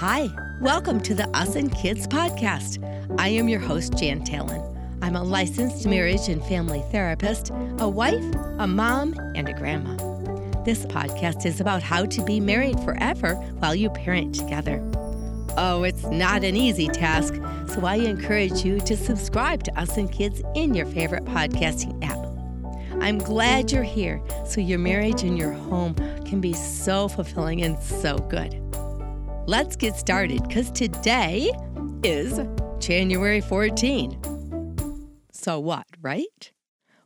Hi, welcome to the Us and Kids podcast. I am your host, Jan Talon. I'm a licensed marriage and family therapist, a wife, a mom, and a grandma. This podcast is about how to be married forever while you parent together. Oh, it's not an easy task, so I encourage you to subscribe to Us and Kids in your favorite podcasting app. I'm glad you're here so your marriage and your home can be so fulfilling and so good. Let's get started because today is January 14. So what, right?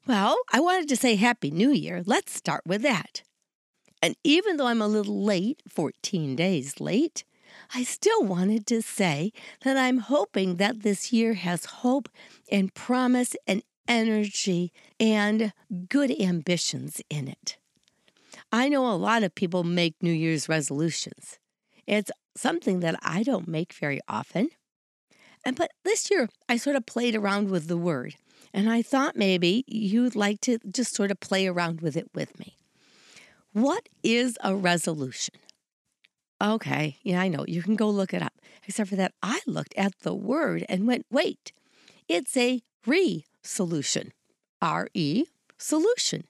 Well, I wanted to say Happy New Year. Let's start with that. And even though I'm a little late, 14 days late, I still wanted to say that I'm hoping that this year has hope and promise and energy and good ambitions in it. I know a lot of people make New Year's resolutions. It's something that I don't make very often. And but this year I sort of played around with the word, and I thought maybe you'd like to just sort of play around with it with me. What is a resolution? Okay, yeah, I know. You can go look it up. Except for that, I looked at the word and went, wait, it's a re solution. R E solution.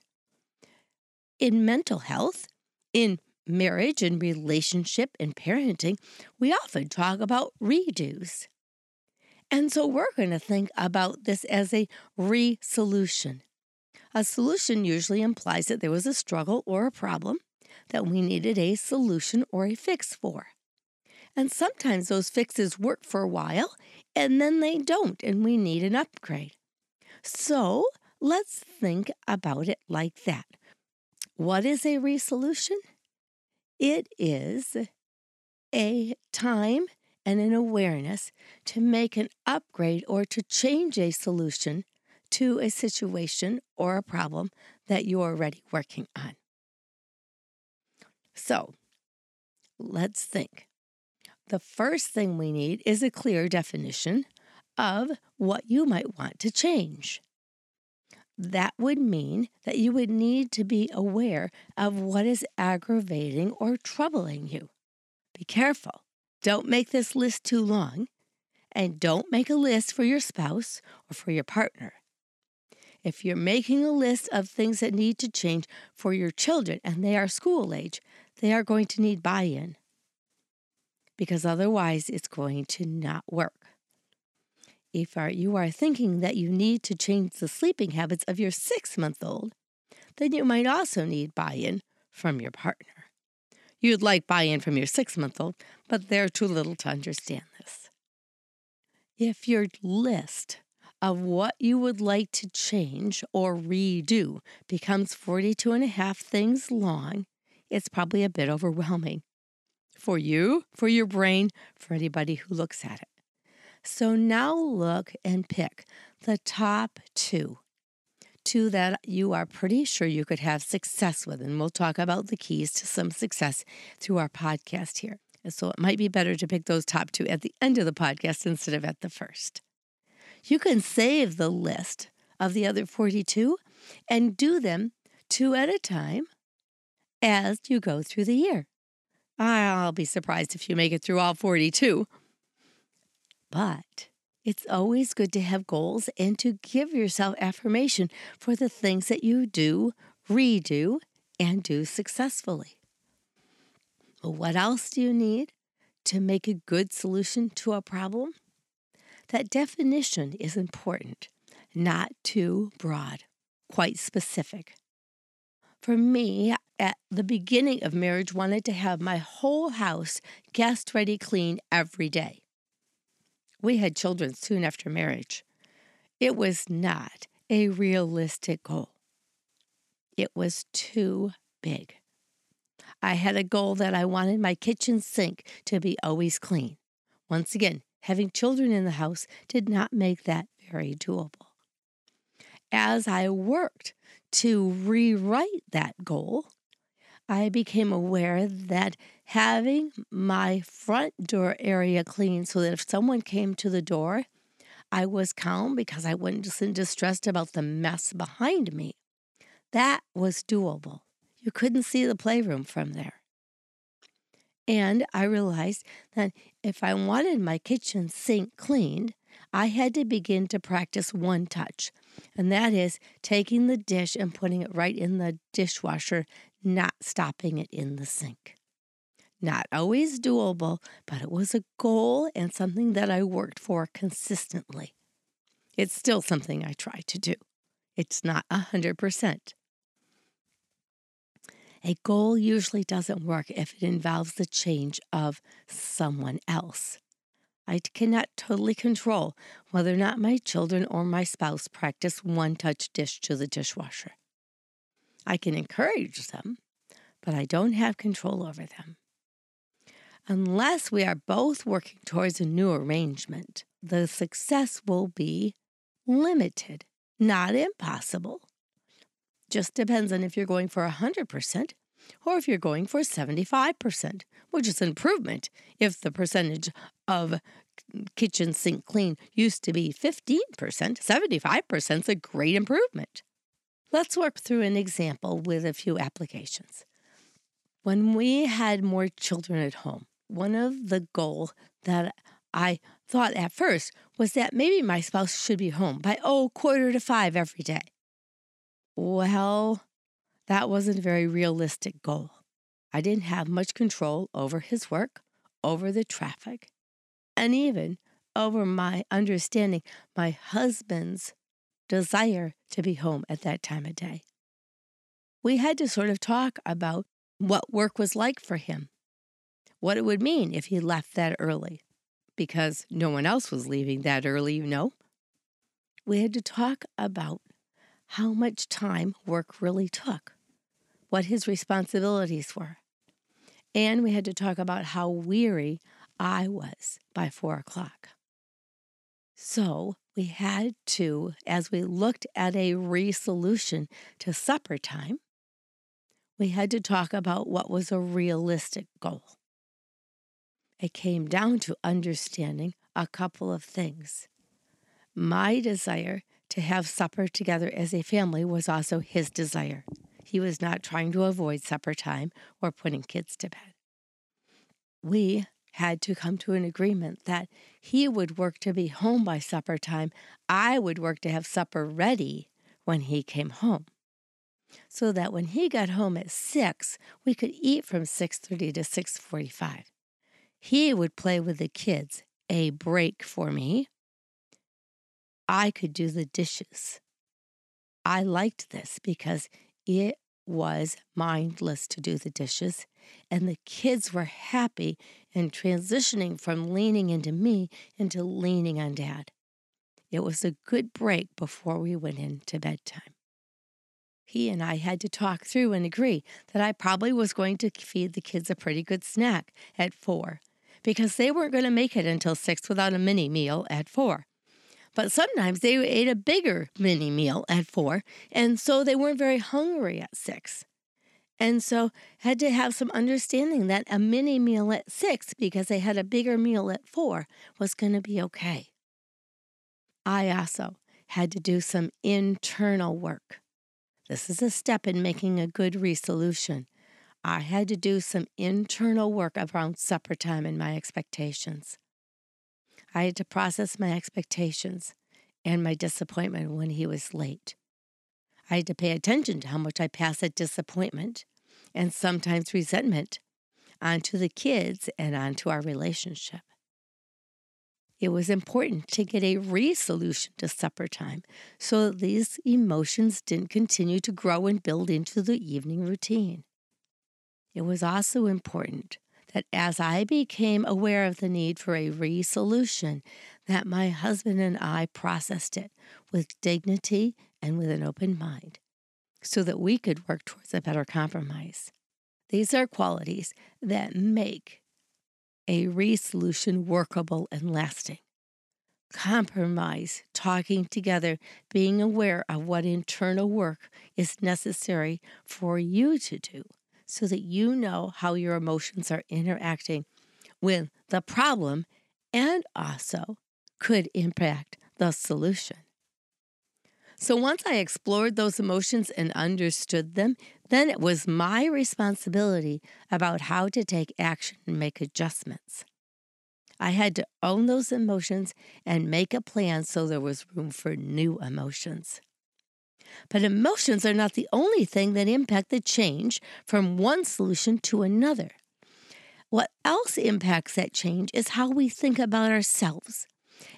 In mental health, in marriage and relationship and parenting, we often talk about redos. And so we're going to think about this as a re solution. A solution usually implies that there was a struggle or a problem that we needed a solution or a fix for. And sometimes those fixes work for a while and then they don't, and we need an upgrade. So let's think about it like that. What is a resolution? It is a time and an awareness to make an upgrade or to change a solution to a situation or a problem that you're already working on. So let's think. The first thing we need is a clear definition of what you might want to change. That would mean that you would need to be aware of what is aggravating or troubling you. Be careful. Don't make this list too long, and don't make a list for your spouse or for your partner. If you're making a list of things that need to change for your children and they are school age, they are going to need buy in because otherwise it's going to not work. If you are thinking that you need to change the sleeping habits of your six month old, then you might also need buy in from your partner. You'd like buy in from your six month old, but they're too little to understand this. If your list of what you would like to change or redo becomes 42 and a half things long, it's probably a bit overwhelming for you, for your brain, for anybody who looks at it. So now look and pick the top two. Two that you are pretty sure you could have success with. And we'll talk about the keys to some success through our podcast here. And so it might be better to pick those top two at the end of the podcast instead of at the first. You can save the list of the other 42 and do them two at a time as you go through the year. I'll be surprised if you make it through all 42. But it's always good to have goals and to give yourself affirmation for the things that you do, redo, and do successfully. What else do you need to make a good solution to a problem? That definition is important, not too broad, quite specific. For me, at the beginning of marriage, wanted to have my whole house guest ready clean every day. We had children soon after marriage. It was not a realistic goal. It was too big. I had a goal that I wanted my kitchen sink to be always clean. Once again, having children in the house did not make that very doable. As I worked to rewrite that goal, I became aware that having my front door area clean so that if someone came to the door, I was calm because I wasn't distressed about the mess behind me. That was doable. You couldn't see the playroom from there. And I realized that if I wanted my kitchen sink cleaned, I had to begin to practice one touch, and that is taking the dish and putting it right in the dishwasher, not stopping it in the sink. Not always doable, but it was a goal and something that I worked for consistently. It's still something I try to do. It's not a 100%. A goal usually doesn't work if it involves the change of someone else. I cannot totally control whether or not my children or my spouse practice one touch dish to the dishwasher. I can encourage them, but I don't have control over them. Unless we are both working towards a new arrangement, the success will be limited, not impossible. Just depends on if you're going for 100% or if you're going for 75%, which is an improvement if the percentage of kitchen sink clean used to be 15%, 75% is a great improvement. Let's work through an example with a few applications. When we had more children at home, one of the goals that I thought at first was that maybe my spouse should be home by, oh, quarter to five every day. Well, that wasn't a very realistic goal. I didn't have much control over his work, over the traffic, and even over my understanding my husband's desire to be home at that time of day. We had to sort of talk about what work was like for him, what it would mean if he left that early, because no one else was leaving that early, you know. We had to talk about how much time work really took, what his responsibilities were. And we had to talk about how weary I was by four o'clock. So we had to, as we looked at a resolution to supper time, we had to talk about what was a realistic goal. It came down to understanding a couple of things. My desire to have supper together as a family was also his desire. He was not trying to avoid supper time or putting kids to bed. We had to come to an agreement that he would work to be home by supper time. I would work to have supper ready when he came home. So that when he got home at 6, we could eat from 6:30 to 6:45. He would play with the kids, a break for me. I could do the dishes. I liked this because it was mindless to do the dishes, and the kids were happy in transitioning from leaning into me into leaning on dad. It was a good break before we went into bedtime. He and I had to talk through and agree that I probably was going to feed the kids a pretty good snack at four because they weren't going to make it until six without a mini meal at four. But sometimes they ate a bigger mini meal at four, and so they weren't very hungry at six. And so had to have some understanding that a mini meal at six, because they had a bigger meal at four, was going to be okay. I also had to do some internal work. This is a step in making a good resolution. I had to do some internal work around supper time and my expectations. I had to process my expectations and my disappointment when he was late. I had to pay attention to how much I pass that disappointment and sometimes resentment onto the kids and onto our relationship. It was important to get a resolution to supper time so that these emotions didn't continue to grow and build into the evening routine. It was also important that as I became aware of the need for a resolution, that my husband and I processed it with dignity and with an open mind so that we could work towards a better compromise. These are qualities that make a resolution workable and lasting. Compromise, talking together, being aware of what internal work is necessary for you to do so that you know how your emotions are interacting with the problem and also could impact the solution. So once I explored those emotions and understood them, then it was my responsibility about how to take action and make adjustments. I had to own those emotions and make a plan so there was room for new emotions. But emotions are not the only thing that impact the change from one solution to another. What else impacts that change is how we think about ourselves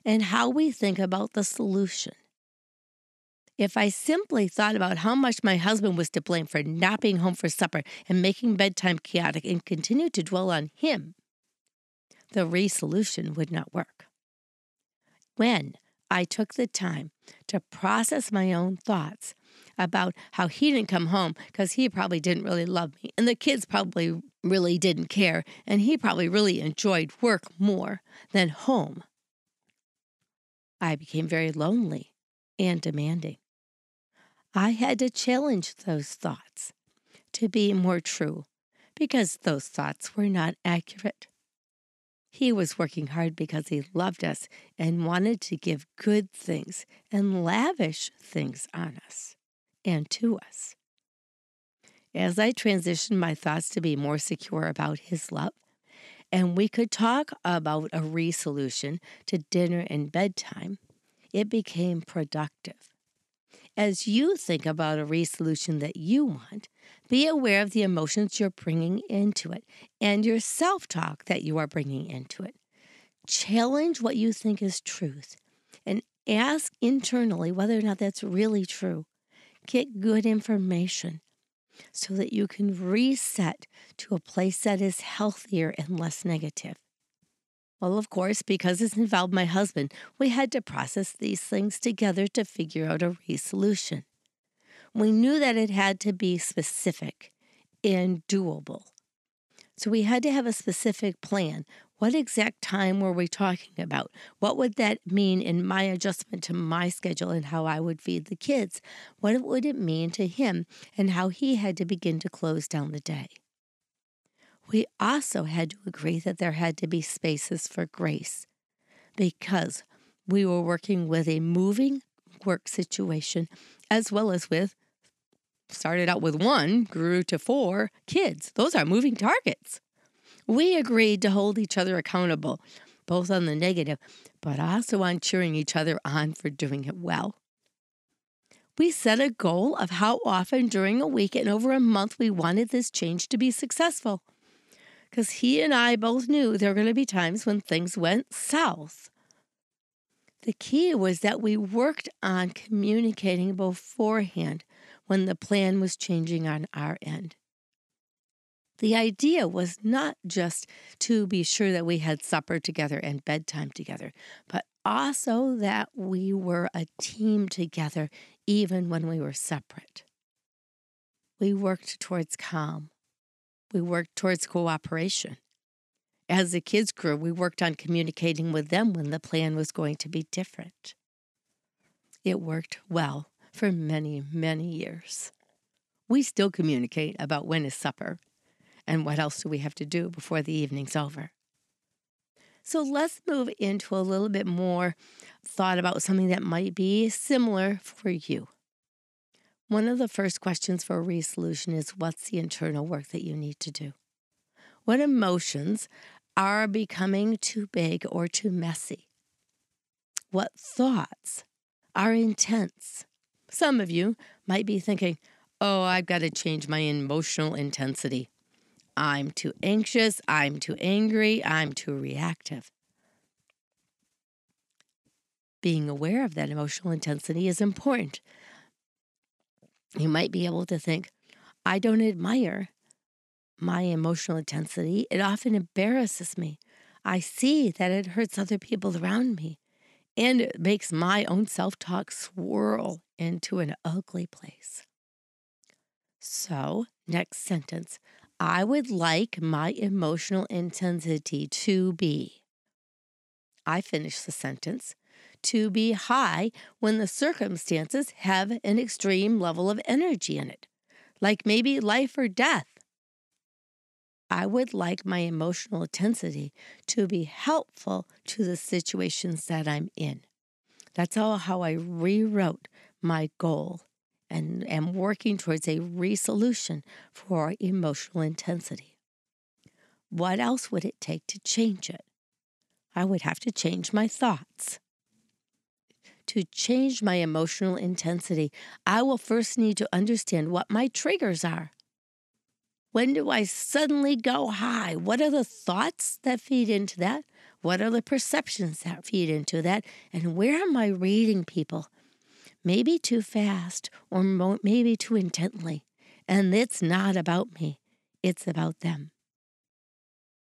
and how we think about the solution. If I simply thought about how much my husband was to blame for not being home for supper and making bedtime chaotic and continued to dwell on him, the resolution would not work. When I took the time to process my own thoughts about how he didn't come home because he probably didn't really love me, and the kids probably really didn't care, and he probably really enjoyed work more than home, I became very lonely and demanding. I had to challenge those thoughts to be more true because those thoughts were not accurate. He was working hard because he loved us and wanted to give good things and lavish things on us and to us. As I transitioned my thoughts to be more secure about his love, and we could talk about a resolution to dinner and bedtime, it became productive. As you think about a resolution that you want, be aware of the emotions you're bringing into it and your self talk that you are bringing into it. Challenge what you think is truth and ask internally whether or not that's really true. Get good information so that you can reset to a place that is healthier and less negative. Well, of course, because it's involved my husband, we had to process these things together to figure out a resolution. We knew that it had to be specific and doable. So we had to have a specific plan. What exact time were we talking about? What would that mean in my adjustment to my schedule and how I would feed the kids? What would it mean to him and how he had to begin to close down the day? We also had to agree that there had to be spaces for grace because we were working with a moving work situation as well as with started out with one, grew to four kids. Those are moving targets. We agreed to hold each other accountable, both on the negative, but also on cheering each other on for doing it well. We set a goal of how often during a week and over a month we wanted this change to be successful because he and I both knew there were going to be times when things went south. The key was that we worked on communicating beforehand when the plan was changing on our end. The idea was not just to be sure that we had supper together and bedtime together, but also that we were a team together even when we were separate. We worked towards calm we worked towards cooperation. As the kids grew, we worked on communicating with them when the plan was going to be different. It worked well for many, many years. We still communicate about when is supper and what else do we have to do before the evening's over. So let's move into a little bit more thought about something that might be similar for you. One of the first questions for a resolution is what's the internal work that you need to do? What emotions are becoming too big or too messy? What thoughts are intense? Some of you might be thinking, oh, I've got to change my emotional intensity. I'm too anxious, I'm too angry, I'm too reactive. Being aware of that emotional intensity is important you might be able to think, I don't admire my emotional intensity. It often embarrasses me. I see that it hurts other people around me, and it makes my own self talk swirl into an ugly place. So, next sentence I would like my emotional intensity to be. I finish the sentence to be high when the circumstances have an extreme level of energy in it, like maybe life or death. I would like my emotional intensity to be helpful to the situations that I'm in. That's all how I rewrote my goal and am working towards a resolution for emotional intensity. What else would it take to change it? I would have to change my thoughts. To change my emotional intensity, I will first need to understand what my triggers are. When do I suddenly go high? What are the thoughts that feed into that? What are the perceptions that feed into that? And where am I reading people? Maybe too fast or mo- maybe too intently. And it's not about me, it's about them.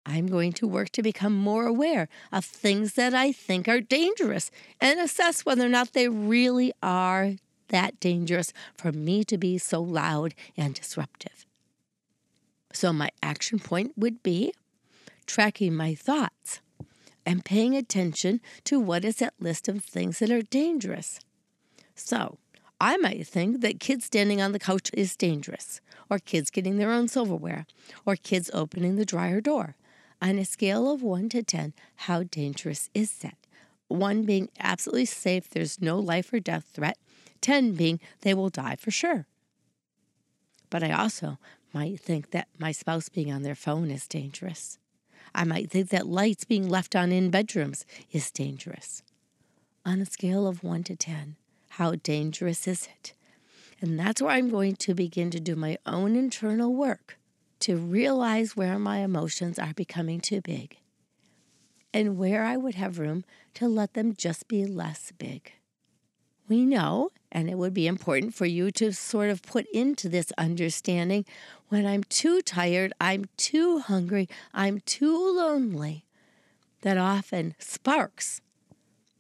I'm going to work to become more aware of things that I think are dangerous and assess whether or not they really are that dangerous for me to be so loud and disruptive. So, my action point would be tracking my thoughts and paying attention to what is that list of things that are dangerous. So, I might think that kids standing on the couch is dangerous, or kids getting their own silverware, or kids opening the dryer door. On a scale of 1 to 10, how dangerous is that? 1 being absolutely safe, there's no life or death threat, 10 being they will die for sure. But I also might think that my spouse being on their phone is dangerous. I might think that lights being left on in bedrooms is dangerous. On a scale of 1 to 10, how dangerous is it? And that's where I'm going to begin to do my own internal work to realize where my emotions are becoming too big and where I would have room to let them just be less big. We know, and it would be important for you to sort of put into this understanding when I'm too tired, I'm too hungry, I'm too lonely, that often sparks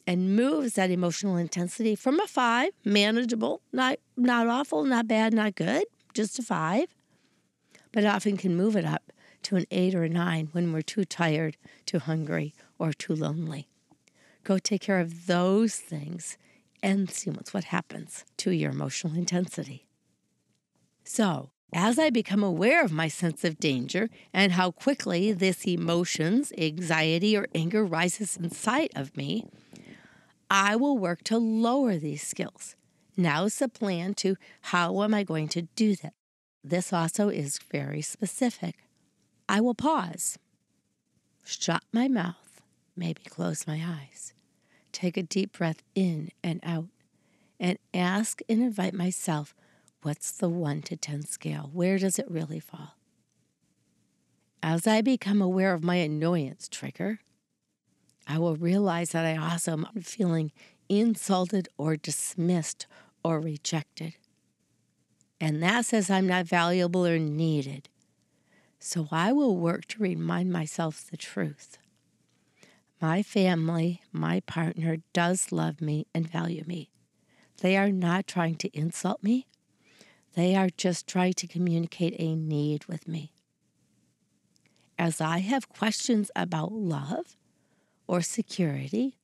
and moves that emotional intensity from a five, manageable, not, not awful, not bad, not good, just a five, but often can move it up to an eight or a nine when we're too tired, too hungry, or too lonely. Go take care of those things and see what's what happens to your emotional intensity. So, as I become aware of my sense of danger and how quickly this emotions, anxiety, or anger rises inside of me, I will work to lower these skills. Now is the plan to how am I going to do that? This also is very specific. I will pause, shut my mouth, maybe close my eyes, take a deep breath in and out, and ask and invite myself what's the 1 to 10 scale? Where does it really fall? As I become aware of my annoyance trigger, I will realize that I also am feeling insulted or dismissed or rejected. And that says I'm not valuable or needed. So I will work to remind myself the truth. My family, my partner does love me and value me. They are not trying to insult me. They are just trying to communicate a need with me. As I have questions about love or security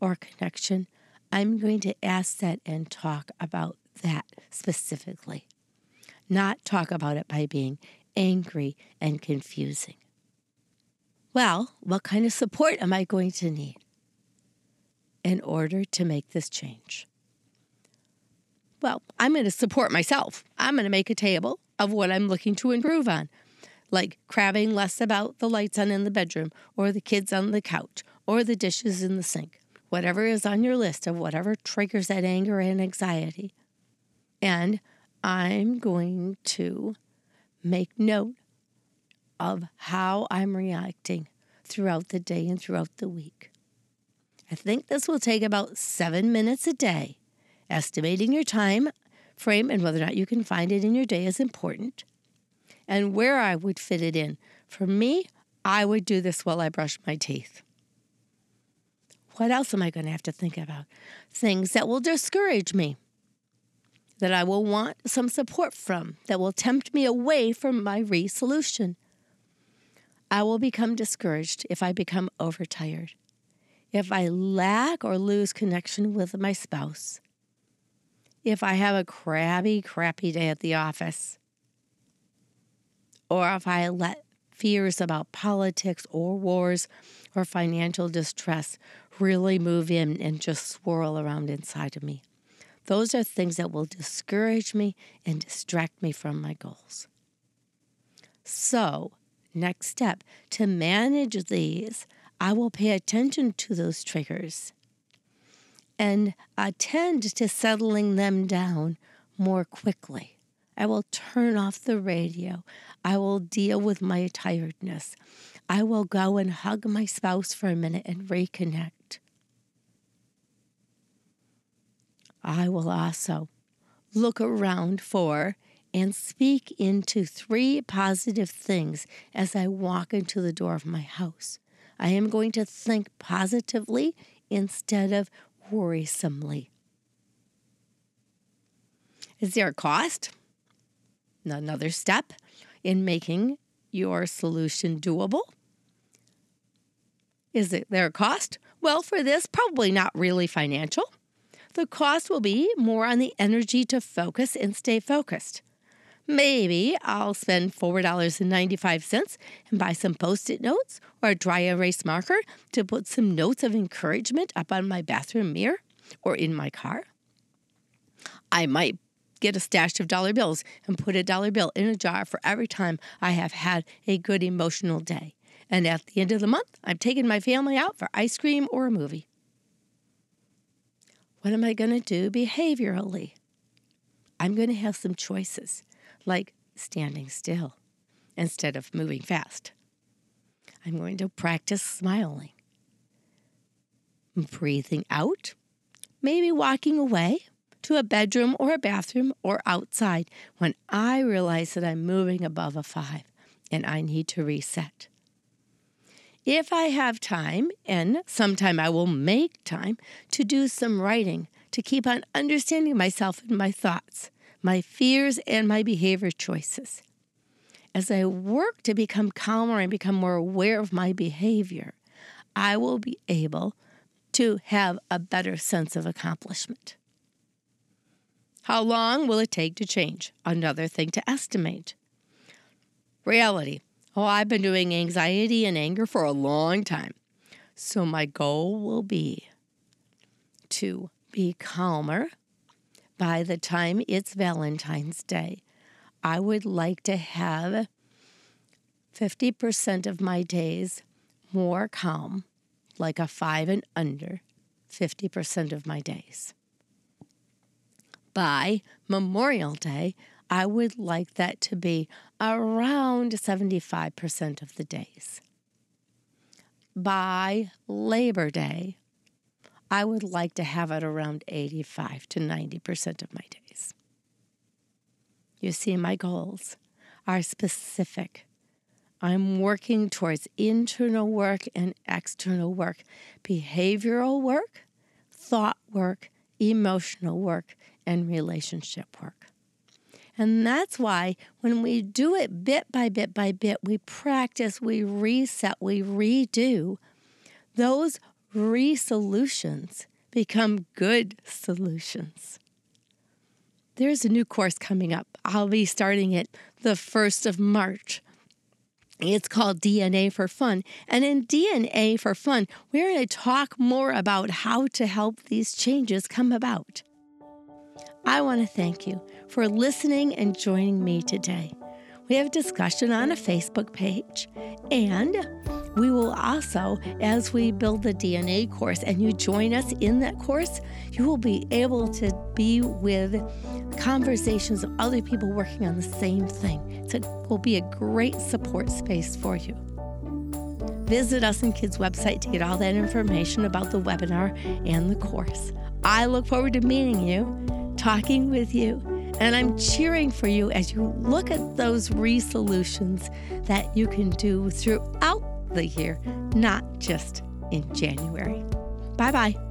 or connection, I'm going to ask that and talk about that specifically not talk about it by being angry and confusing. Well, what kind of support am I going to need in order to make this change? Well, I'm going to support myself. I'm going to make a table of what I'm looking to improve on, like crabbing less about the lights on in the bedroom, or the kids on the couch, or the dishes in the sink, whatever is on your list of whatever triggers that anger and anxiety. And I'm going to make note of how I'm reacting throughout the day and throughout the week. I think this will take about seven minutes a day. Estimating your time frame and whether or not you can find it in your day is important, and where I would fit it in. For me, I would do this while I brush my teeth. What else am I going to have to think about? Things that will discourage me that I will want some support from that will tempt me away from my resolution. I will become discouraged if I become overtired, if I lack or lose connection with my spouse, if I have a crabby, crappy day at the office, or if I let fears about politics or wars or financial distress really move in and just swirl around inside of me. Those are things that will discourage me and distract me from my goals. So, next step to manage these, I will pay attention to those triggers and attend to settling them down more quickly. I will turn off the radio. I will deal with my tiredness. I will go and hug my spouse for a minute and reconnect. I will also look around for and speak into three positive things as I walk into the door of my house. I am going to think positively instead of worrisomely. Is there a cost? Another step in making your solution doable. Is there a cost? Well, for this, probably not really financial. The cost will be more on the energy to focus and stay focused. Maybe I'll spend $4.95 and buy some post it notes or a dry erase marker to put some notes of encouragement up on my bathroom mirror or in my car. I might get a stash of dollar bills and put a dollar bill in a jar for every time I have had a good emotional day. And at the end of the month, I'm taking my family out for ice cream or a movie. What am I going to do behaviorally? I'm going to have some choices like standing still instead of moving fast. I'm going to practice smiling, breathing out, maybe walking away to a bedroom or a bathroom or outside when I realize that I'm moving above a five and I need to reset. If I have time, and sometime I will make time to do some writing to keep on understanding myself and my thoughts my fears, and my behavior choices. As I work to become calmer and become more aware of my behavior, I will be able to have a better sense of accomplishment. How long will it take to change? Another thing to estimate. Reality. Oh, I've been doing anxiety and anger for a long time. So my goal will be to be calmer by the time it's Valentine's Day, I would like to have 50% of my days more calm, like a five and under, 50% of my days. By Memorial Day, I would like that to be around 75% of the days. By Labor Day, I would like to have it around 85 to 90% of my days. You see, my goals are specific. I'm working towards internal work and external work, behavioral work, thought work, emotional work, and relationship work. And that's why when we do it bit by bit by bit, we practice, we reset, we redo, those resolutions become good solutions. There's a new course coming up. I'll be starting it the 1st of March. It's called DNA for Fun. And in DNA for Fun, we're going to talk more about how to help these changes come about. I want to thank you for listening and joining me today. We have discussion on a Facebook page and we will also, as we build the DNA course and you join us in that course, you will be able to be with conversations of other people working on the same thing. So it will be a great support space for you. Visit Us and Kids website to get all that information about the webinar and the course. I look forward to meeting you, talking with you, and I'm cheering for you as you look at those resolutions that you can do throughout the year, not just in January. Bye bye.